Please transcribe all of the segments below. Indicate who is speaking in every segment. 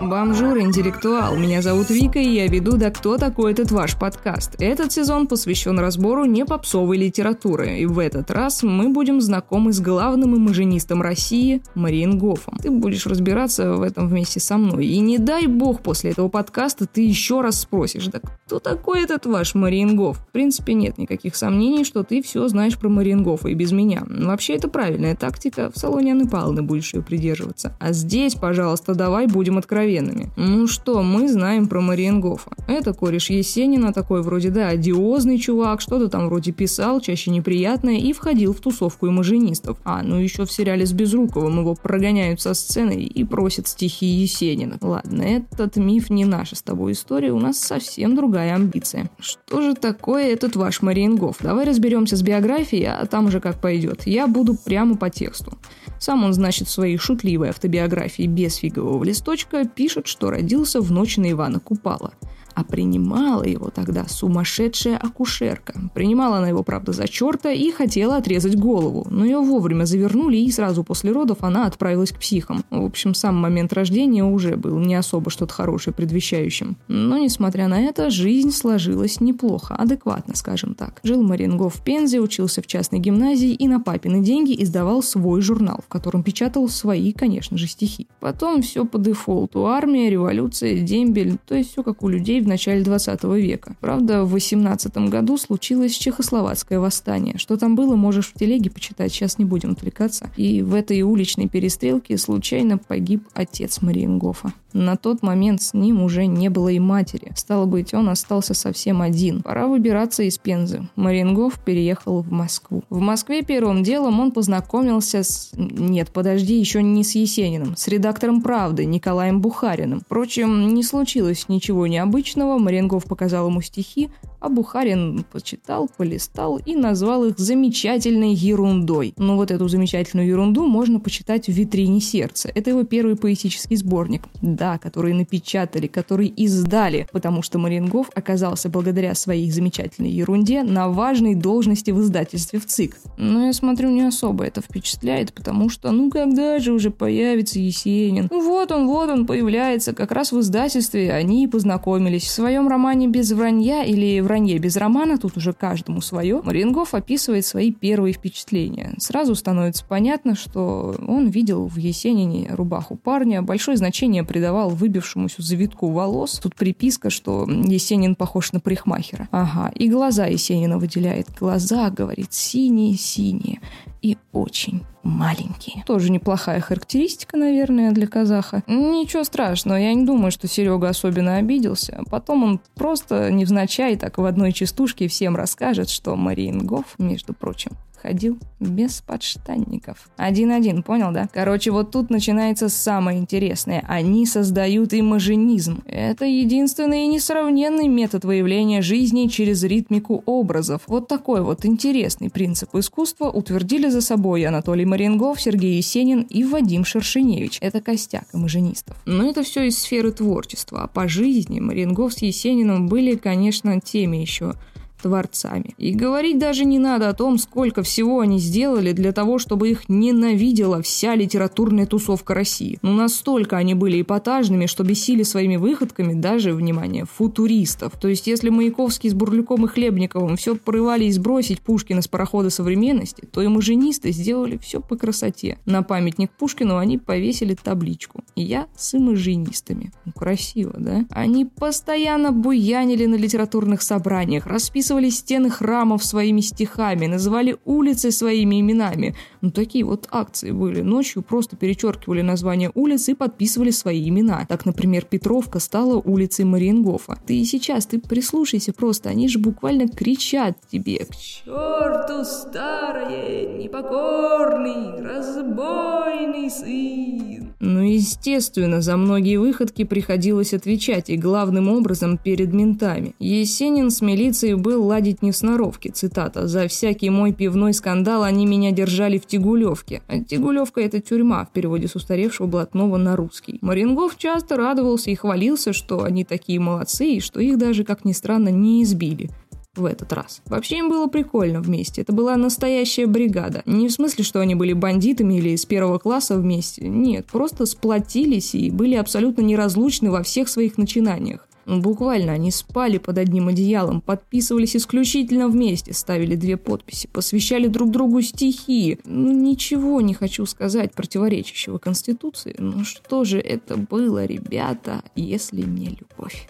Speaker 1: Бомжур, интеллектуал. Меня зовут Вика, и я веду «Да кто такой этот ваш подкаст?». Этот сезон посвящен разбору не попсовой литературы, и в этот раз мы будем знакомы с главным имажинистом России Мариенгофом. Ты будешь разбираться в этом вместе со мной. И не дай бог после этого подкаста ты еще раз спросишь, да кто такой этот ваш Мариенгоф? В принципе, нет никаких сомнений, что ты все знаешь про Мариенгофа и без меня. Вообще, это правильная тактика, в салоне Анны Павловны будешь ее придерживаться. А здесь, пожалуйста, давай будем откровенны откровенными. Ну что, мы знаем про Мариенгофа. Это кореш Есенина, такой вроде, да, одиозный чувак, что-то там вроде писал, чаще неприятное, и входил в тусовку имажинистов. А, ну еще в сериале с Безруковым его прогоняют со сцены и просят стихи Есенина. Ладно, этот миф не наша с тобой история, у нас совсем другая амбиция. Что же такое этот ваш Мариенгоф? Давай разберемся с биографией, а там уже как пойдет. Я буду прямо по тексту. Сам он, значит, в своей шутливой автобиографии без фигового листочка пишет, что родился в ночь на Ивана Купала – а принимала его тогда сумасшедшая акушерка. Принимала она его, правда, за черта и хотела отрезать голову, но ее вовремя завернули, и сразу после родов она отправилась к психам. В общем, сам момент рождения уже был не особо что-то хорошее предвещающим. Но, несмотря на это, жизнь сложилась неплохо, адекватно, скажем так. Жил Марингов в Пензе, учился в частной гимназии и на папины деньги издавал свой журнал, в котором печатал свои, конечно же, стихи. Потом все по дефолту. Армия, революция, дембель, то есть все как у людей в в начале 20 века. Правда, в 18 году случилось Чехословацкое восстание. Что там было, можешь в телеге почитать, сейчас не будем отвлекаться. И в этой уличной перестрелке случайно погиб отец Мариенгофа. На тот момент с ним уже не было и матери. Стало быть, он остался совсем один. Пора выбираться из Пензы. Марингов переехал в Москву. В Москве первым делом он познакомился с... Нет, подожди, еще не с Есениным. С редактором «Правды» Николаем Бухариным. Впрочем, не случилось ничего необычного. Марингов показал ему стихи, а Бухарин почитал, полистал и назвал их замечательной ерундой. Но вот эту замечательную ерунду можно почитать в «Витрине сердца». Это его первый поэтический сборник. Да, который напечатали, который издали, потому что Марингов оказался благодаря своей замечательной ерунде на важной должности в издательстве в ЦИК. Но я смотрю, не особо это впечатляет, потому что ну когда же уже появится Есенин? Ну вот он, вот он появляется, как раз в издательстве они и познакомились. В своем романе «Без вранья» или вранье без романа, тут уже каждому свое, Марингов описывает свои первые впечатления. Сразу становится понятно, что он видел в Есенине рубаху парня, большое значение придавал выбившемуся завитку волос. Тут приписка, что Есенин похож на парикмахера. Ага, и глаза Есенина выделяет. Глаза, говорит, синие-синие и очень маленькие. Тоже неплохая характеристика, наверное, для казаха. Ничего страшного, я не думаю, что Серега особенно обиделся. Потом он просто невзначай так в одной частушке всем расскажет, что Мариенгоф, между прочим, ходил без подштанников. Один-один, понял, да? Короче, вот тут начинается самое интересное. Они создают имажинизм. Это единственный и несравненный метод выявления жизни через ритмику образов. Вот такой вот интересный принцип искусства утвердили за собой Анатолий Марингов, Сергей Есенин и Вадим Шершеневич. Это костяк имажинистов. Но это все из сферы творчества. А по жизни Марингов с Есениным были, конечно, теми еще творцами. И говорить даже не надо о том, сколько всего они сделали для того, чтобы их ненавидела вся литературная тусовка России. Ну, настолько они были эпатажными, что бесили своими выходками даже, внимание, футуристов. То есть, если Маяковский с Бурлюком и Хлебниковым все порывались сбросить Пушкина с парохода современности, то имажинисты сделали все по красоте. На памятник Пушкину они повесили табличку. Я с имажинистами. Ну, красиво, да? Они постоянно буянили на литературных собраниях, расписывали описывали стены храмов своими стихами, называли улицы своими именами. Ну, такие вот акции были. Ночью просто перечеркивали название улиц и подписывали свои имена. Так, например, Петровка стала улицей Мариенгофа. Ты и сейчас, ты прислушайся просто, они же буквально кричат тебе «К черту старое, непокорный, разбойный сын!» Ну, естественно, за многие выходки приходилось отвечать, и главным образом перед ментами. Есенин с милицией был решил ладить не в сноровке, цитата, «За всякий мой пивной скандал они меня держали в Тягулевке». А Тягулевка – это тюрьма, в переводе с устаревшего блатного на русский. Марингов часто радовался и хвалился, что они такие молодцы, и что их даже, как ни странно, не избили. в этот раз. Вообще им было прикольно вместе. Это была настоящая бригада. Не в смысле, что они были бандитами или из первого класса вместе. Нет, просто сплотились и были абсолютно неразлучны во всех своих начинаниях. Буквально они спали под одним одеялом, подписывались исключительно вместе, ставили две подписи, посвящали друг другу стихи. Ну, ничего не хочу сказать противоречащего Конституции. Ну что же это было, ребята, если не любовь?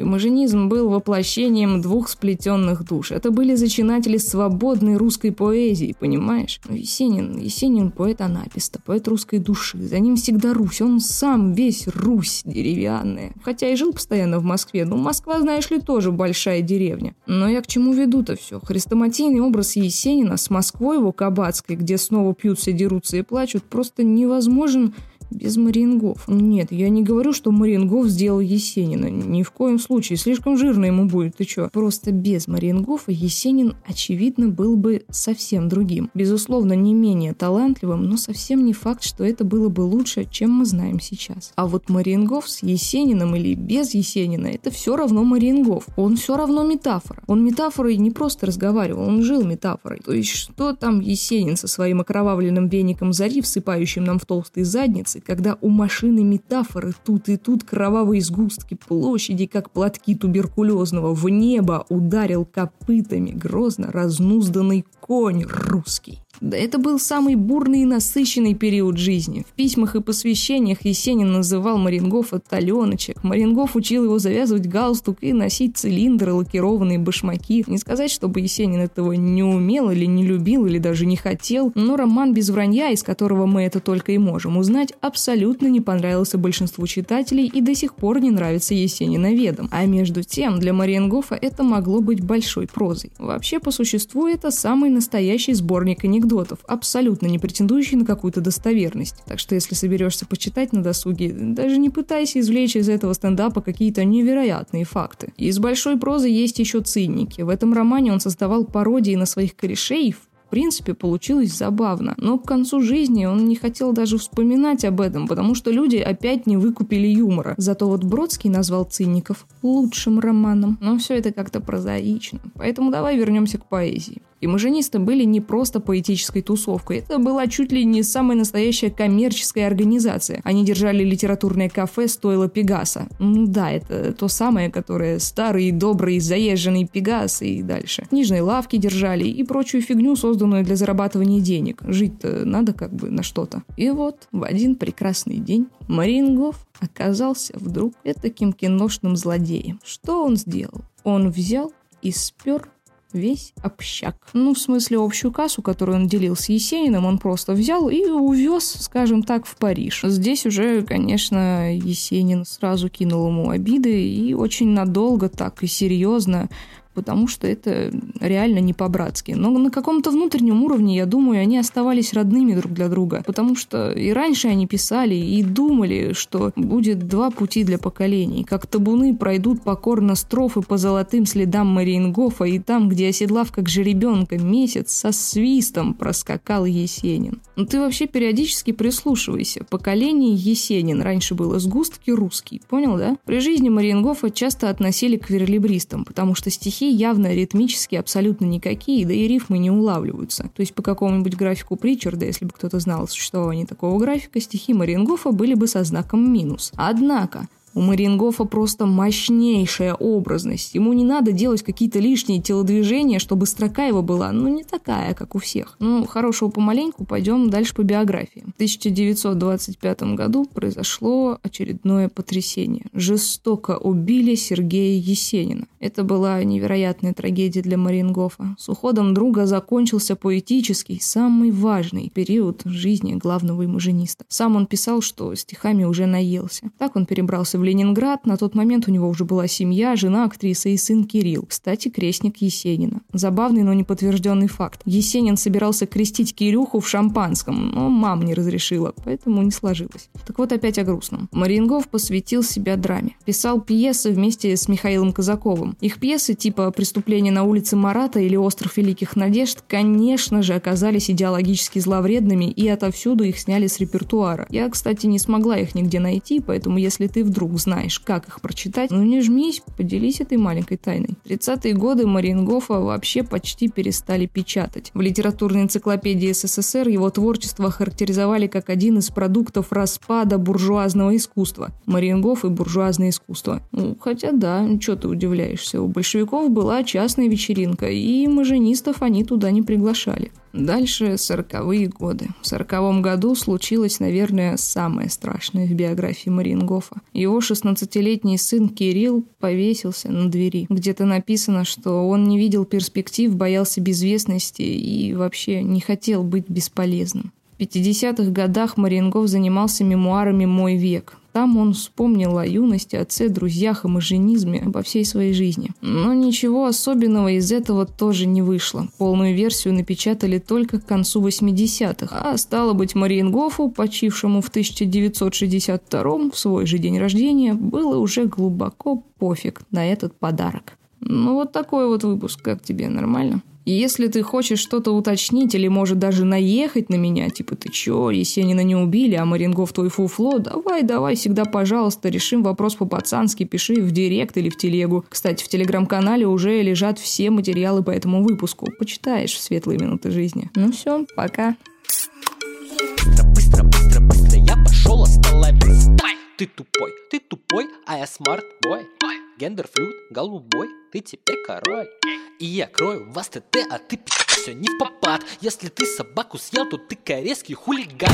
Speaker 1: Имажинизм был воплощением двух сплетенных душ. Это были зачинатели свободной русской поэзии, понимаешь? Ну, Есенин, Есенин поэт анаписта, поэт русской души. За ним всегда Русь, он сам весь Русь деревянная. Хотя и жил постоянно в Москве, но Москва, знаешь ли, тоже большая деревня. Но я к чему веду-то все? Хрестоматийный образ Есенина с Москвой его кабацкой, где снова пьются, дерутся и плачут, просто невозможен без Марингов. Нет, я не говорю, что Марингов сделал Есенина. Ни в коем случае. Слишком жирно ему будет, ты чё? Просто без Марингова Есенин, очевидно, был бы совсем другим. Безусловно, не менее талантливым, но совсем не факт, что это было бы лучше, чем мы знаем сейчас. А вот Марингов с Есениным или без Есенина, это все равно Марингов. Он все равно метафора. Он метафорой не просто разговаривал, он жил метафорой. То есть, что там Есенин со своим окровавленным веником зари, всыпающим нам в толстые задницы, ситуации, когда у машины метафоры тут и тут кровавые сгустки площади, как платки туберкулезного, в небо ударил копытами грозно разнузданный конь русский. Это был самый бурный и насыщенный период жизни. В письмах и посвящениях Есенин называл Марингофа «таленочек». Марингоф учил его завязывать галстук и носить цилиндры, лакированные башмаки. Не сказать, чтобы Есенин этого не умел или не любил, или даже не хотел, но роман «Без вранья», из которого мы это только и можем узнать, абсолютно не понравился большинству читателей и до сих пор не нравится Есенина ведом. А между тем, для Мариенгофа это могло быть большой прозой. Вообще, по существу, это самый настоящий сборник анекдотов анекдотов, абсолютно не претендующий на какую-то достоверность. Так что если соберешься почитать на досуге, даже не пытайся извлечь из этого стендапа какие-то невероятные факты. Из большой прозы есть еще цинники. В этом романе он создавал пародии на своих корешей, в принципе, получилось забавно. Но к концу жизни он не хотел даже вспоминать об этом, потому что люди опять не выкупили юмора. Зато вот Бродский назвал «Циников» лучшим романом. Но все это как-то прозаично. Поэтому давай вернемся к поэзии. И маженисты были не просто поэтической тусовкой, это была чуть ли не самая настоящая коммерческая организация. Они держали литературное кафе «Стоило Пегаса». Ну да, это то самое, которое старый, добрый, заезженный Пегас и дальше. Книжные лавки держали и прочую фигню, созданную для зарабатывания денег. Жить-то надо как бы на что-то. И вот в один прекрасный день Марингов оказался вдруг таким киношным злодеем. Что он сделал? Он взял и спер весь общак. Ну, в смысле, общую кассу, которую он делил с Есениным, он просто взял и увез, скажем так, в Париж. Здесь уже, конечно, Есенин сразу кинул ему обиды и очень надолго так и серьезно потому что это реально не по-братски. Но на каком-то внутреннем уровне, я думаю, они оставались родными друг для друга, потому что и раньше они писали и думали, что будет два пути для поколений, как табуны пройдут покорно строфы по золотым следам Мариенгофа, и там, где оседлав как жеребенка месяц, со свистом проскакал Есенин. Ну ты вообще периодически прислушивайся. Поколение Есенин раньше было сгустки русский, понял, да? При жизни Мариенгофа часто относили к верлибристам, потому что стихи явно ритмически абсолютно никакие, да и рифмы не улавливаются. То есть по какому-нибудь графику Причарда, если бы кто-то знал о существовании такого графика, стихи Мариенгофа были бы со знаком минус. Однако, у Мариенгофа просто мощнейшая образность. Ему не надо делать какие-то лишние телодвижения, чтобы строка его была, ну, не такая, как у всех. Ну, хорошего помаленьку, пойдем дальше по биографии. В 1925 году произошло очередное потрясение. Жестоко убили Сергея Есенина. Это была невероятная трагедия для Мариенгофа. С уходом друга закончился поэтический, самый важный период жизни главного имажиниста. Сам он писал, что стихами уже наелся. Так он перебрался в Ленинград. На тот момент у него уже была семья, жена, актриса и сын Кирилл. Кстати, крестник Есенина. Забавный, но не подтвержденный факт. Есенин собирался крестить Кирюху в шампанском, но мам не разрешила, поэтому не сложилось. Так вот опять о грустном. Марингов посвятил себя драме. Писал пьесы вместе с Михаилом Казаковым. Их пьесы типа «Преступление на улице Марата» или «Остров великих надежд» конечно же оказались идеологически зловредными и отовсюду их сняли с репертуара. Я, кстати, не смогла их нигде найти, поэтому если ты вдруг вдруг знаешь, как их прочитать, ну не жмись, поделись этой маленькой тайной. В 30-е годы Мариенгофа вообще почти перестали печатать. В литературной энциклопедии СССР его творчество характеризовали как один из продуктов распада буржуазного искусства. Мариенгоф и буржуазное искусство. Ну, хотя да, что ты удивляешься, у большевиков была частная вечеринка, и маженистов они туда не приглашали. Дальше сороковые годы. В сороковом году случилось, наверное, самое страшное в биографии Мариенгофа. Его 16-летний сын Кирилл повесился на двери. Где-то написано, что он не видел перспектив, боялся безвестности и вообще не хотел быть бесполезным. В 50-х годах Мариенгоф занимался мемуарами «Мой век». Там он вспомнил о юности, отце, друзьях и маженизме, обо всей своей жизни. Но ничего особенного из этого тоже не вышло. Полную версию напечатали только к концу 80-х, а стало быть Мариенгофу, почившему в 1962 в свой же день рождения, было уже глубоко пофиг на этот подарок. Ну вот такой вот выпуск, как тебе, нормально? И если ты хочешь что-то уточнить или, может, даже наехать на меня, типа, ты чё, Есенина не убили, а Мариенгоф твой фуфло, давай, давай, всегда, пожалуйста, решим вопрос по-пацански, пиши в директ или в телегу. Кстати, в телеграм-канале уже лежат все материалы по этому выпуску. Почитаешь в светлые минуты жизни. Ну все, пока.
Speaker 2: Быстро, быстро, быстро, быстро, я пошел остановись. Ты тупой, ты тупой, а я smart boy. Гендер флют, голубой, ты теперь король. И я крою вас ТТ, а ты пи*** все не в попад Если ты собаку съел, то ты корейский хулиган